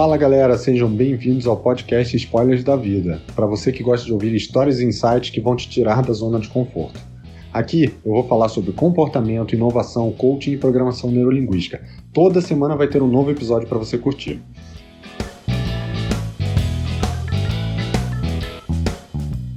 Fala galera, sejam bem-vindos ao podcast Spoilers da Vida, para você que gosta de ouvir histórias e insights que vão te tirar da zona de conforto. Aqui eu vou falar sobre comportamento, inovação, coaching e programação neurolinguística. Toda semana vai ter um novo episódio para você curtir.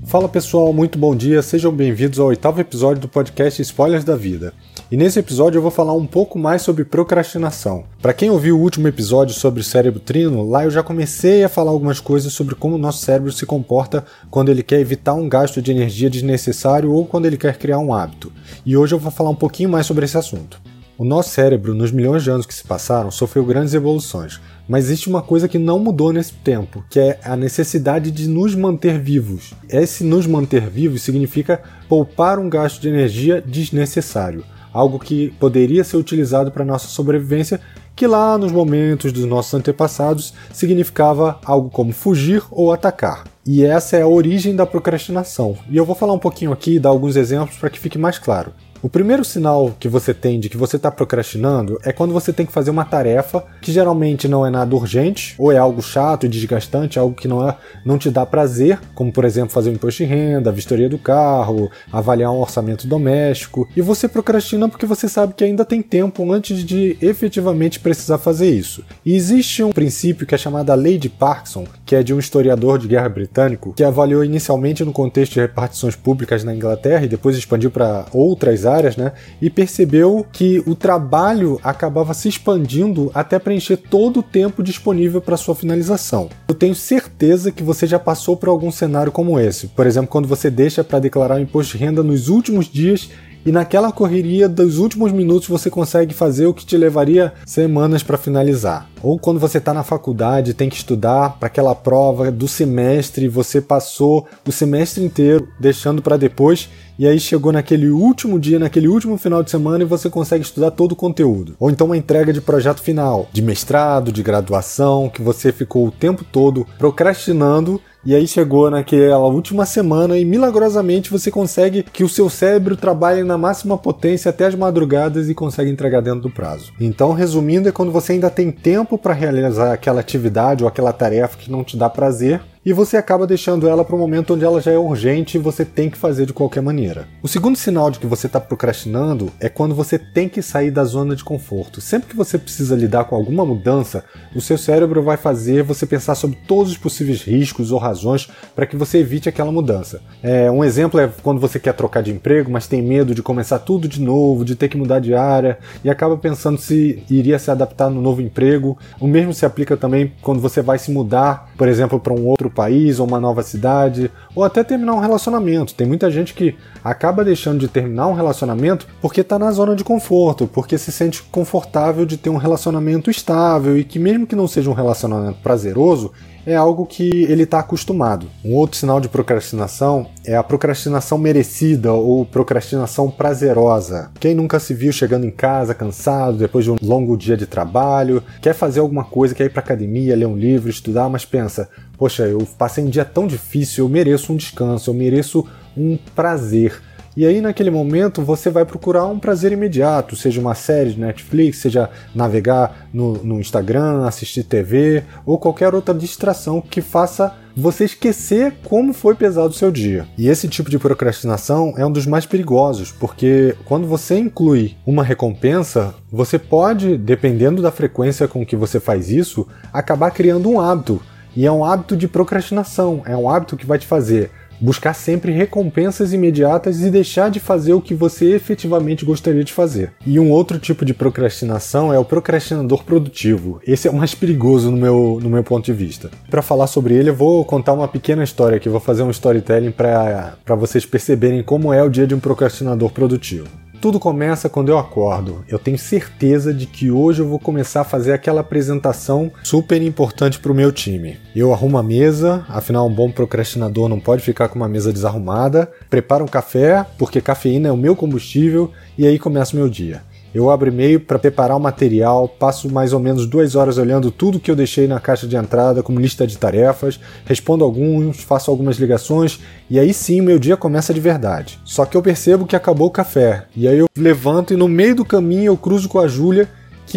Fala pessoal, muito bom dia, sejam bem-vindos ao oitavo episódio do podcast Spoilers da Vida. E nesse episódio eu vou falar um pouco mais sobre procrastinação. Para quem ouviu o último episódio sobre o cérebro trino, lá eu já comecei a falar algumas coisas sobre como o nosso cérebro se comporta quando ele quer evitar um gasto de energia desnecessário ou quando ele quer criar um hábito. E hoje eu vou falar um pouquinho mais sobre esse assunto. O nosso cérebro, nos milhões de anos que se passaram, sofreu grandes evoluções, mas existe uma coisa que não mudou nesse tempo, que é a necessidade de nos manter vivos. Esse nos manter vivos significa poupar um gasto de energia desnecessário, algo que poderia ser utilizado para nossa sobrevivência, que lá nos momentos dos nossos antepassados significava algo como fugir ou atacar. E essa é a origem da procrastinação. E eu vou falar um pouquinho aqui, dar alguns exemplos para que fique mais claro. O primeiro sinal que você tem de que você está procrastinando é quando você tem que fazer uma tarefa que geralmente não é nada urgente, ou é algo chato e desgastante, algo que não, é, não te dá prazer, como por exemplo fazer um imposto de renda, a vistoria do carro, avaliar um orçamento doméstico, e você procrastina porque você sabe que ainda tem tempo antes de efetivamente precisar fazer isso. E existe um princípio que é chamado a Lei de Parkinson, que é de um historiador de guerra britânico, que avaliou inicialmente no contexto de repartições públicas na Inglaterra e depois expandiu para outras áreas né? E percebeu que o trabalho acabava se expandindo até preencher todo o tempo disponível para sua finalização. Eu tenho certeza que você já passou por algum cenário como esse. Por exemplo, quando você deixa para declarar o imposto de renda nos últimos dias e naquela correria dos últimos minutos você consegue fazer o que te levaria semanas para finalizar. Ou quando você está na faculdade, tem que estudar para aquela prova do semestre, você passou o semestre inteiro deixando para depois e aí chegou naquele último dia, naquele último final de semana e você consegue estudar todo o conteúdo. Ou então uma entrega de projeto final, de mestrado, de graduação, que você ficou o tempo todo procrastinando e aí chegou naquela última semana e milagrosamente você consegue que o seu cérebro trabalhe na máxima potência até as madrugadas e consegue entregar dentro do prazo. Então, resumindo, é quando você ainda tem tempo para realizar aquela atividade ou aquela tarefa que não te dá prazer, e você acaba deixando ela para o momento onde ela já é urgente e você tem que fazer de qualquer maneira. O segundo sinal de que você está procrastinando é quando você tem que sair da zona de conforto. Sempre que você precisa lidar com alguma mudança, o seu cérebro vai fazer você pensar sobre todos os possíveis riscos ou razões para que você evite aquela mudança. É, um exemplo é quando você quer trocar de emprego, mas tem medo de começar tudo de novo, de ter que mudar de área e acaba pensando se iria se adaptar no novo emprego. O mesmo se aplica também quando você vai se mudar, por exemplo, para um outro país ou uma nova cidade, ou até terminar um relacionamento. Tem muita gente que acaba deixando de terminar um relacionamento porque está na zona de conforto, porque se sente confortável de ter um relacionamento estável e que, mesmo que não seja um relacionamento prazeroso, é algo que ele está acostumado. Um outro sinal de procrastinação é a procrastinação merecida ou procrastinação prazerosa. Quem nunca se viu chegando em casa cansado depois de um longo dia de trabalho, quer fazer alguma coisa, quer ir para academia, ler um livro, estudar, mas pensa: poxa, eu passei um dia tão difícil, eu mereço um descanso, eu mereço um prazer. E aí, naquele momento, você vai procurar um prazer imediato, seja uma série de Netflix, seja navegar no, no Instagram, assistir TV ou qualquer outra distração que faça você esquecer como foi pesado o seu dia. E esse tipo de procrastinação é um dos mais perigosos, porque quando você inclui uma recompensa, você pode, dependendo da frequência com que você faz isso, acabar criando um hábito. E é um hábito de procrastinação, é um hábito que vai te fazer buscar sempre recompensas imediatas e deixar de fazer o que você efetivamente gostaria de fazer. E um outro tipo de procrastinação é o procrastinador produtivo. Esse é o mais perigoso no meu, no meu ponto de vista. Para falar sobre ele, eu vou contar uma pequena história aqui, vou fazer um storytelling para vocês perceberem como é o dia de um procrastinador produtivo. Tudo começa quando eu acordo. Eu tenho certeza de que hoje eu vou começar a fazer aquela apresentação super importante para o meu time. Eu arrumo a mesa, afinal, um bom procrastinador não pode ficar com uma mesa desarrumada. Preparo um café, porque cafeína é o meu combustível, e aí começa o meu dia. Eu abro e-mail para preparar o material, passo mais ou menos duas horas olhando tudo que eu deixei na caixa de entrada como lista de tarefas, respondo alguns, faço algumas ligações e aí sim meu dia começa de verdade. Só que eu percebo que acabou o café e aí eu levanto e no meio do caminho eu cruzo com a Júlia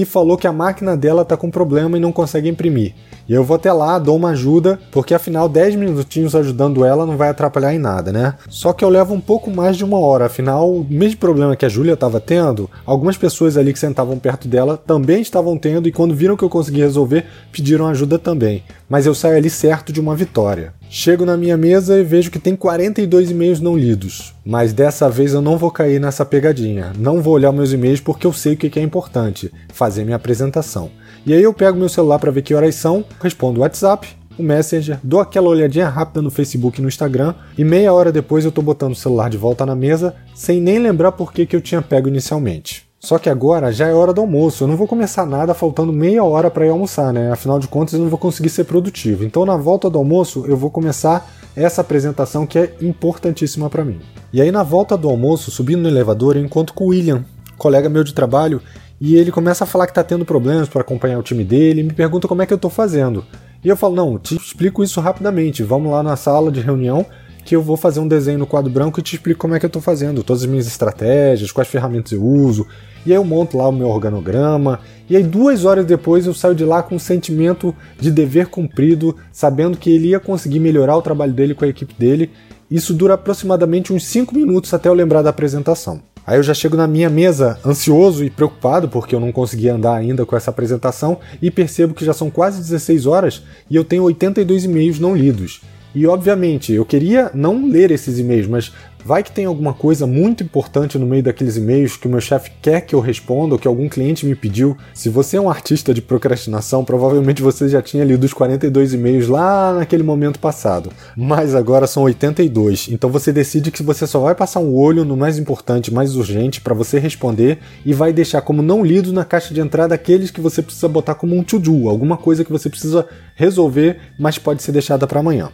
falou que a máquina dela tá com problema e não consegue imprimir. E eu vou até lá, dou uma ajuda, porque afinal 10 minutinhos ajudando ela não vai atrapalhar em nada, né? Só que eu levo um pouco mais de uma hora, afinal, o mesmo problema que a Júlia estava tendo, algumas pessoas ali que sentavam perto dela também estavam tendo e quando viram que eu consegui resolver, pediram ajuda também. Mas eu saio ali certo de uma vitória. Chego na minha mesa e vejo que tem 42 e-mails não lidos. Mas dessa vez eu não vou cair nessa pegadinha. Não vou olhar meus e-mails porque eu sei o que é importante: fazer minha apresentação. E aí eu pego meu celular para ver que horas são, respondo o WhatsApp, o Messenger, dou aquela olhadinha rápida no Facebook e no Instagram, e meia hora depois eu tô botando o celular de volta na mesa, sem nem lembrar por que, eu tinha pego inicialmente. Só que agora já é hora do almoço, eu não vou começar nada faltando meia hora para ir almoçar, né? Afinal de contas eu não vou conseguir ser produtivo. Então na volta do almoço eu vou começar essa apresentação que é importantíssima para mim. E aí na volta do almoço, subindo no elevador, eu encontro com o William, colega meu de trabalho, e ele começa a falar que está tendo problemas para acompanhar o time dele e me pergunta como é que eu estou fazendo. E eu falo: não, te explico isso rapidamente. Vamos lá na sala de reunião que eu vou fazer um desenho no quadro branco e te explico como é que eu estou fazendo, todas as minhas estratégias, quais ferramentas eu uso. E aí eu monto lá o meu organograma. E aí duas horas depois eu saio de lá com um sentimento de dever cumprido, sabendo que ele ia conseguir melhorar o trabalho dele com a equipe dele. Isso dura aproximadamente uns 5 minutos até eu lembrar da apresentação. Aí eu já chego na minha mesa ansioso e preocupado porque eu não consegui andar ainda com essa apresentação e percebo que já são quase 16 horas e eu tenho 82 e-mails não lidos. E obviamente eu queria não ler esses e-mails, mas Vai que tem alguma coisa muito importante no meio daqueles e-mails que o meu chefe quer que eu responda ou que algum cliente me pediu. Se você é um artista de procrastinação, provavelmente você já tinha lido os 42 e-mails lá naquele momento passado. Mas agora são 82, então você decide que você só vai passar um olho no mais importante, mais urgente para você responder e vai deixar como não lido na caixa de entrada aqueles que você precisa botar como um to-do, alguma coisa que você precisa resolver, mas pode ser deixada para amanhã.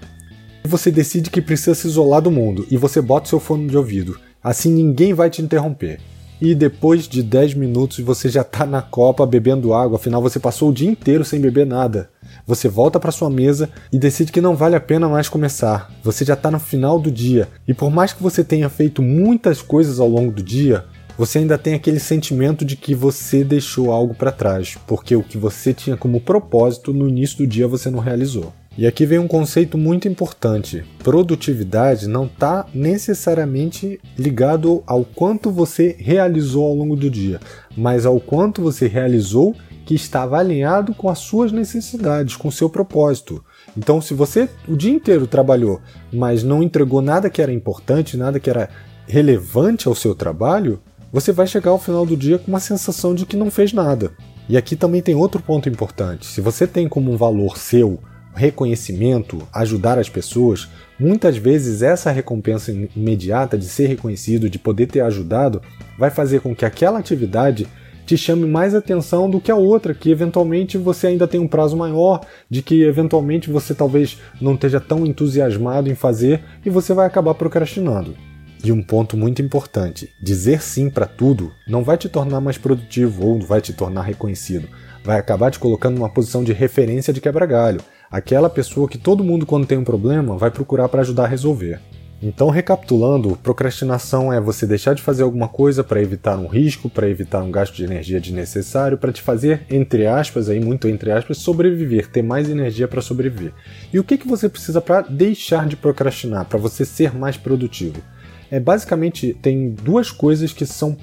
Você decide que precisa se isolar do mundo e você bota seu fone de ouvido. Assim ninguém vai te interromper. E depois de 10 minutos você já está na copa bebendo água, afinal você passou o dia inteiro sem beber nada. Você volta para sua mesa e decide que não vale a pena mais começar. Você já está no final do dia e por mais que você tenha feito muitas coisas ao longo do dia, você ainda tem aquele sentimento de que você deixou algo para trás, porque o que você tinha como propósito no início do dia você não realizou. E aqui vem um conceito muito importante: produtividade não está necessariamente ligado ao quanto você realizou ao longo do dia, mas ao quanto você realizou que estava alinhado com as suas necessidades, com o seu propósito. Então, se você o dia inteiro trabalhou, mas não entregou nada que era importante, nada que era relevante ao seu trabalho, você vai chegar ao final do dia com uma sensação de que não fez nada. E aqui também tem outro ponto importante: se você tem como um valor seu reconhecimento, ajudar as pessoas, muitas vezes essa recompensa imediata de ser reconhecido, de poder ter ajudado, vai fazer com que aquela atividade te chame mais atenção do que a outra, que eventualmente você ainda tem um prazo maior, de que eventualmente você talvez não esteja tão entusiasmado em fazer e você vai acabar procrastinando. E um ponto muito importante: dizer sim para tudo não vai te tornar mais produtivo ou vai te tornar reconhecido. Vai acabar te colocando numa posição de referência de quebra-galho, aquela pessoa que todo mundo, quando tem um problema, vai procurar para ajudar a resolver. Então, recapitulando, procrastinação é você deixar de fazer alguma coisa para evitar um risco, para evitar um gasto de energia desnecessário, para te fazer, entre aspas, aí muito entre aspas, sobreviver, ter mais energia para sobreviver. E o que, que você precisa para deixar de procrastinar, para você ser mais produtivo? É basicamente tem duas coisas que são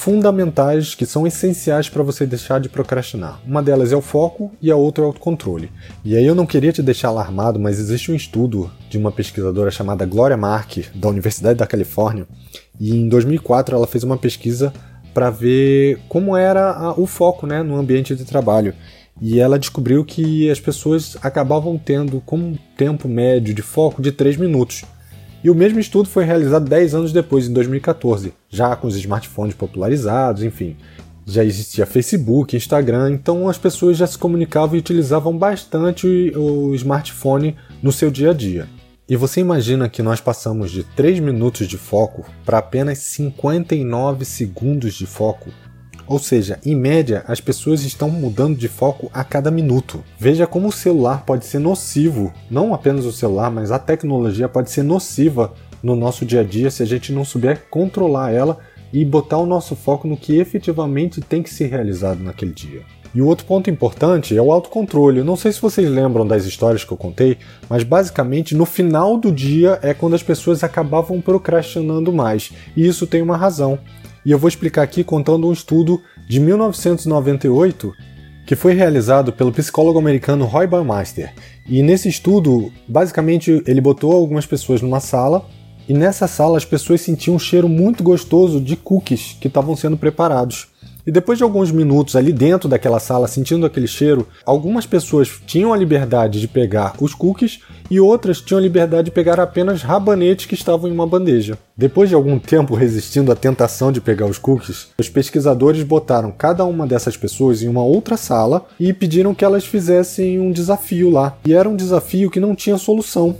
fundamentais, que são essenciais para você deixar de procrastinar. Uma delas é o foco e a outra é o autocontrole. E aí eu não queria te deixar alarmado, mas existe um estudo de uma pesquisadora chamada Gloria Mark, da Universidade da Califórnia, e em 2004 ela fez uma pesquisa para ver como era a, o foco né, no ambiente de trabalho. E ela descobriu que as pessoas acabavam tendo como tempo médio de foco de 3 minutos. E o mesmo estudo foi realizado 10 anos depois, em 2014, já com os smartphones popularizados, enfim. Já existia Facebook, Instagram, então as pessoas já se comunicavam e utilizavam bastante o smartphone no seu dia a dia. E você imagina que nós passamos de 3 minutos de foco para apenas 59 segundos de foco ou seja, em média, as pessoas estão mudando de foco a cada minuto. Veja como o celular pode ser nocivo, não apenas o celular, mas a tecnologia pode ser nociva no nosso dia a dia se a gente não souber controlar ela e botar o nosso foco no que efetivamente tem que ser realizado naquele dia. E o outro ponto importante é o autocontrole. não sei se vocês lembram das histórias que eu contei, mas basicamente no final do dia é quando as pessoas acabavam procrastinando mais. E isso tem uma razão. E eu vou explicar aqui contando um estudo de 1998 que foi realizado pelo psicólogo americano Roy Baumeister. E nesse estudo, basicamente, ele botou algumas pessoas numa sala e nessa sala as pessoas sentiam um cheiro muito gostoso de cookies que estavam sendo preparados. E depois de alguns minutos ali dentro daquela sala, sentindo aquele cheiro, algumas pessoas tinham a liberdade de pegar os cookies e outras tinham a liberdade de pegar apenas rabanetes que estavam em uma bandeja. Depois de algum tempo resistindo à tentação de pegar os cookies, os pesquisadores botaram cada uma dessas pessoas em uma outra sala e pediram que elas fizessem um desafio lá. E era um desafio que não tinha solução.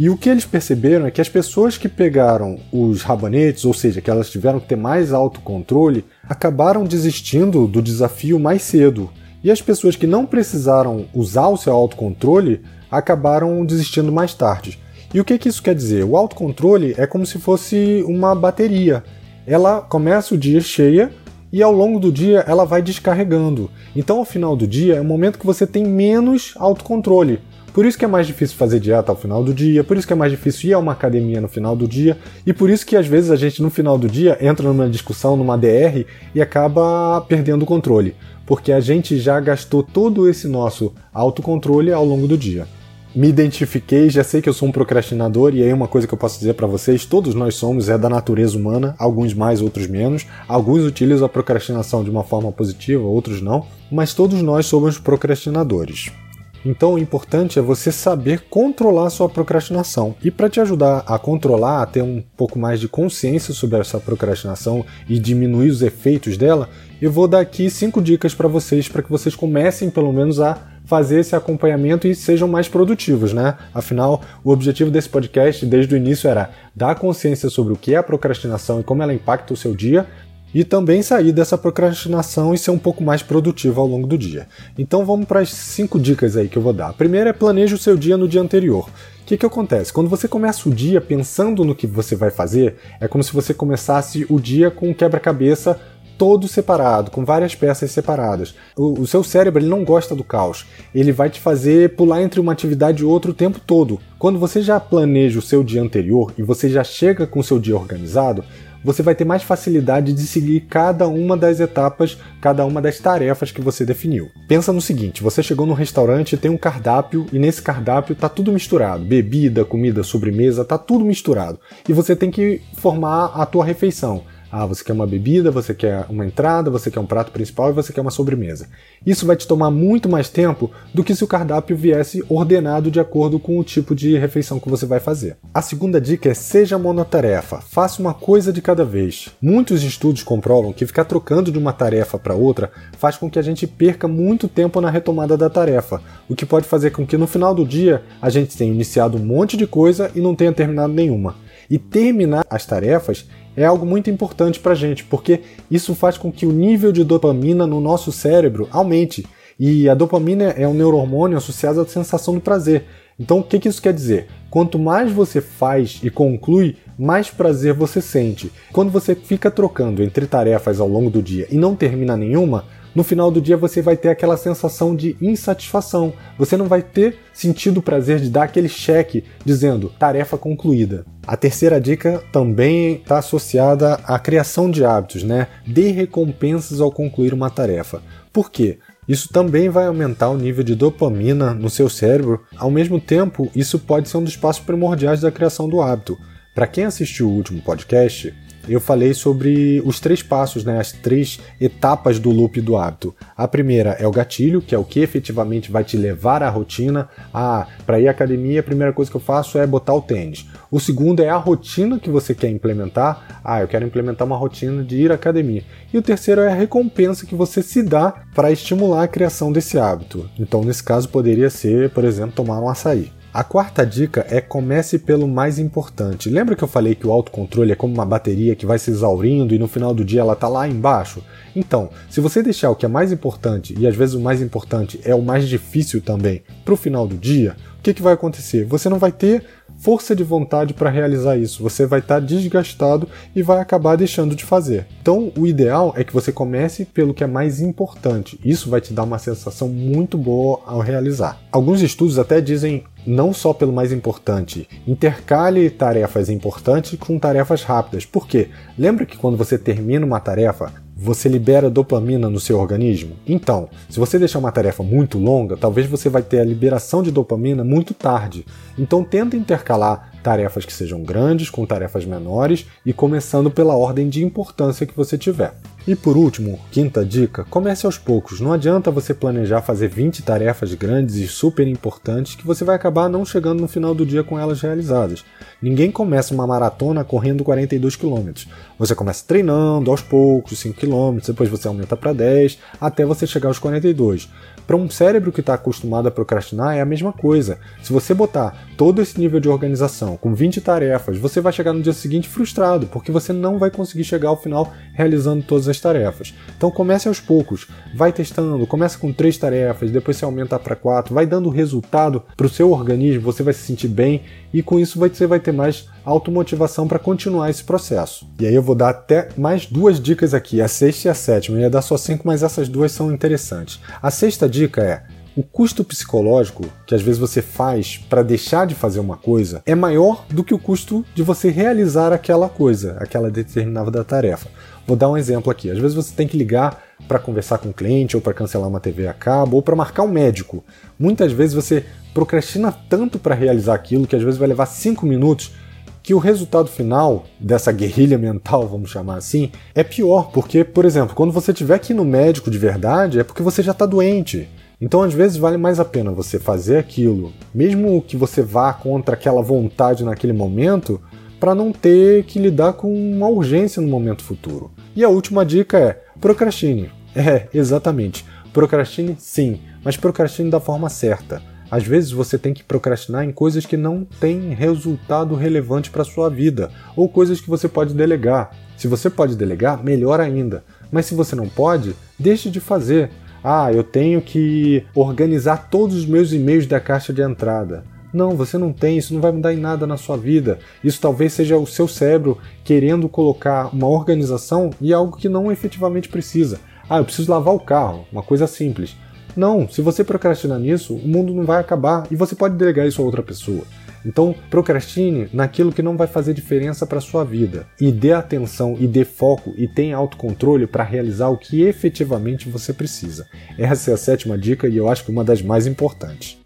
E o que eles perceberam é que as pessoas que pegaram os rabanetes, ou seja, que elas tiveram que ter mais autocontrole, acabaram desistindo do desafio mais cedo. E as pessoas que não precisaram usar o seu autocontrole acabaram desistindo mais tarde. E o que, que isso quer dizer? O autocontrole é como se fosse uma bateria. Ela começa o dia cheia e ao longo do dia ela vai descarregando. Então, ao final do dia, é o momento que você tem menos autocontrole. Por isso que é mais difícil fazer dieta ao final do dia, por isso que é mais difícil ir a uma academia no final do dia, e por isso que às vezes a gente no final do dia entra numa discussão, numa DR e acaba perdendo o controle, porque a gente já gastou todo esse nosso autocontrole ao longo do dia. Me identifiquei, já sei que eu sou um procrastinador, e aí uma coisa que eu posso dizer para vocês, todos nós somos, é da natureza humana, alguns mais, outros menos. Alguns utilizam a procrastinação de uma forma positiva, outros não, mas todos nós somos procrastinadores. Então, o importante é você saber controlar sua procrastinação. E para te ajudar a controlar, a ter um pouco mais de consciência sobre essa procrastinação e diminuir os efeitos dela, eu vou dar aqui cinco dicas para vocês para que vocês comecem pelo menos a fazer esse acompanhamento e sejam mais produtivos, né? Afinal, o objetivo desse podcast desde o início era dar consciência sobre o que é a procrastinação e como ela impacta o seu dia, e também sair dessa procrastinação e ser um pouco mais produtivo ao longo do dia. Então vamos para as cinco dicas aí que eu vou dar. A primeira é planeje o seu dia no dia anterior. O que, que acontece? Quando você começa o dia pensando no que você vai fazer, é como se você começasse o dia com um quebra-cabeça todo separado, com várias peças separadas. O, o, seu cérebro ele não gosta do caos. Ele vai te fazer pular entre uma atividade e outra o tempo todo. Quando você já planeja o seu dia anterior e você já chega com o seu dia organizado, você vai ter mais facilidade de seguir cada uma das etapas, cada uma das tarefas que você definiu. Pensa no seguinte: você chegou no restaurante tem um cardápio e nesse cardápio tá tudo misturado, bebida, comida, sobremesa, tá tudo misturado. E você tem que formar a tua refeição. Ah, você quer uma bebida, você quer uma entrada, você quer um prato principal e você quer uma sobremesa. Isso vai te tomar muito mais tempo do que se o cardápio viesse ordenado de acordo com o tipo de refeição que você vai fazer. A segunda dica é seja monotarefa, faça uma coisa de cada vez. Muitos estudos comprovam que ficar trocando de uma tarefa para outra faz com que a gente perca muito tempo na retomada da tarefa, o que pode fazer com que no final do dia a gente tenha iniciado um monte de coisa e não tenha terminado nenhuma. E terminar as tarefas é algo muito importante para gente, porque isso faz com que o nível de dopamina no nosso cérebro aumente. E a dopamina é um neurohormônio associado à sensação do prazer. Então, o que, que isso quer dizer? Quanto mais você faz e conclui, mais prazer você sente. Quando você fica trocando entre tarefas ao longo do dia e não termina nenhuma, no final do dia você vai ter aquela sensação de insatisfação. Você não vai ter sentido o prazer de dar aquele cheque dizendo tarefa concluída. A terceira dica também está associada à criação de hábitos, né? Dê recompensas ao concluir uma tarefa. Por quê? Isso também vai aumentar o nível de dopamina no seu cérebro. Ao mesmo tempo, isso pode ser um dos passos primordiais da criação do hábito. Para quem assistiu o último podcast, eu falei sobre os três passos, né, as três etapas do loop do hábito. A primeira é o gatilho, que é o que efetivamente vai te levar à rotina. Ah, para ir à academia, a primeira coisa que eu faço é botar o tênis. O segundo é a rotina que você quer implementar. Ah, eu quero implementar uma rotina de ir à academia. E o terceiro é a recompensa que você se dá para estimular a criação desse hábito. Então, nesse caso, poderia ser, por exemplo, tomar um açaí. A quarta dica é comece pelo mais importante. Lembra que eu falei que o autocontrole é como uma bateria que vai se exaurindo e no final do dia ela está lá embaixo? Então, se você deixar o que é mais importante, e às vezes o mais importante é o mais difícil também, para o final do dia, o que, que vai acontecer? Você não vai ter força de vontade para realizar isso. Você vai estar tá desgastado e vai acabar deixando de fazer. Então, o ideal é que você comece pelo que é mais importante. Isso vai te dar uma sensação muito boa ao realizar. Alguns estudos até dizem não só pelo mais importante, intercale tarefas importantes com tarefas rápidas. Por quê? Lembra que quando você termina uma tarefa, você libera dopamina no seu organismo? Então, se você deixar uma tarefa muito longa, talvez você vai ter a liberação de dopamina muito tarde. Então, tenta intercalar tarefas que sejam grandes com tarefas menores e começando pela ordem de importância que você tiver. E por último, quinta dica: comece aos poucos. Não adianta você planejar fazer 20 tarefas grandes e super importantes que você vai acabar não chegando no final do dia com elas realizadas. Ninguém começa uma maratona correndo 42 km. Você começa treinando aos poucos, 5 km, depois você aumenta para 10, até você chegar aos 42. Para um cérebro que está acostumado a procrastinar é a mesma coisa. Se você botar todo esse nível de organização com 20 tarefas, você vai chegar no dia seguinte frustrado, porque você não vai conseguir chegar ao final realizando todas as tarefas. Então comece aos poucos, vai testando, começa com três tarefas, depois você aumenta para quatro, vai dando resultado para o seu organismo, você vai se sentir bem e com isso você vai ter mais automotivação para continuar esse processo. E aí eu vou dar até mais duas dicas aqui, a sexta e a sétima. Eu ia dar só cinco, mas essas duas são interessantes. A sexta dica é o custo psicológico que às vezes você faz para deixar de fazer uma coisa é maior do que o custo de você realizar aquela coisa, aquela determinada tarefa. Vou dar um exemplo aqui. Às vezes você tem que ligar para conversar com um cliente, ou para cancelar uma TV a cabo, ou para marcar um médico. Muitas vezes você procrastina tanto para realizar aquilo que às vezes vai levar cinco minutos que o resultado final dessa guerrilha mental, vamos chamar assim, é pior, porque, por exemplo, quando você tiver que ir no médico de verdade, é porque você já está doente. Então, às vezes, vale mais a pena você fazer aquilo, mesmo que você vá contra aquela vontade naquele momento, para não ter que lidar com uma urgência no momento futuro. E a última dica é: procrastine. É, exatamente. Procrastine sim, mas procrastine da forma certa. Às vezes você tem que procrastinar em coisas que não têm resultado relevante para sua vida, ou coisas que você pode delegar. Se você pode delegar, melhor ainda. Mas se você não pode, deixe de fazer. Ah, eu tenho que organizar todos os meus e-mails da caixa de entrada. Não, você não tem, isso não vai mudar em nada na sua vida. Isso talvez seja o seu cérebro querendo colocar uma organização e algo que não efetivamente precisa. Ah, eu preciso lavar o carro, uma coisa simples. Não, se você procrastinar nisso, o mundo não vai acabar e você pode delegar isso a outra pessoa. Então, procrastine naquilo que não vai fazer diferença para sua vida e dê atenção e dê foco e tenha autocontrole para realizar o que efetivamente você precisa. Essa é a sétima dica e eu acho que uma das mais importantes.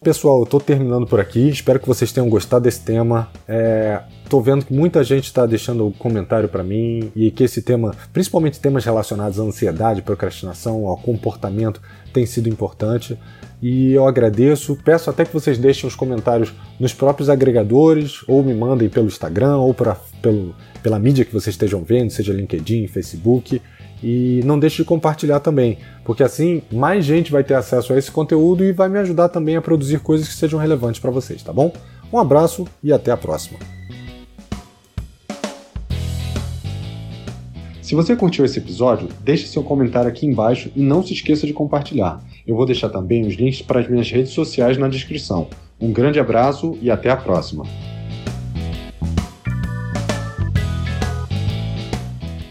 Pessoal, eu estou terminando por aqui. Espero que vocês tenham gostado desse tema. É, vendo que muita gente está deixando comentário para mim e que esse tema, principalmente temas relacionados à ansiedade, procrastinação, ao comportamento, tem sido importante. E eu agradeço. Peço até que vocês deixem os comentários nos próprios agregadores ou me mandem pelo Instagram ou pra, pelo, pela mídia que vocês estejam vendo, seja LinkedIn, Facebook. E não deixe de compartilhar também, porque assim mais gente vai ter acesso a esse conteúdo e vai me ajudar também a produzir coisas que sejam relevantes para vocês, tá bom? Um abraço e até a próxima. Se você curtiu esse episódio, deixe seu comentário aqui embaixo e não se esqueça de compartilhar. Eu vou deixar também os links para as minhas redes sociais na descrição. Um grande abraço e até a próxima!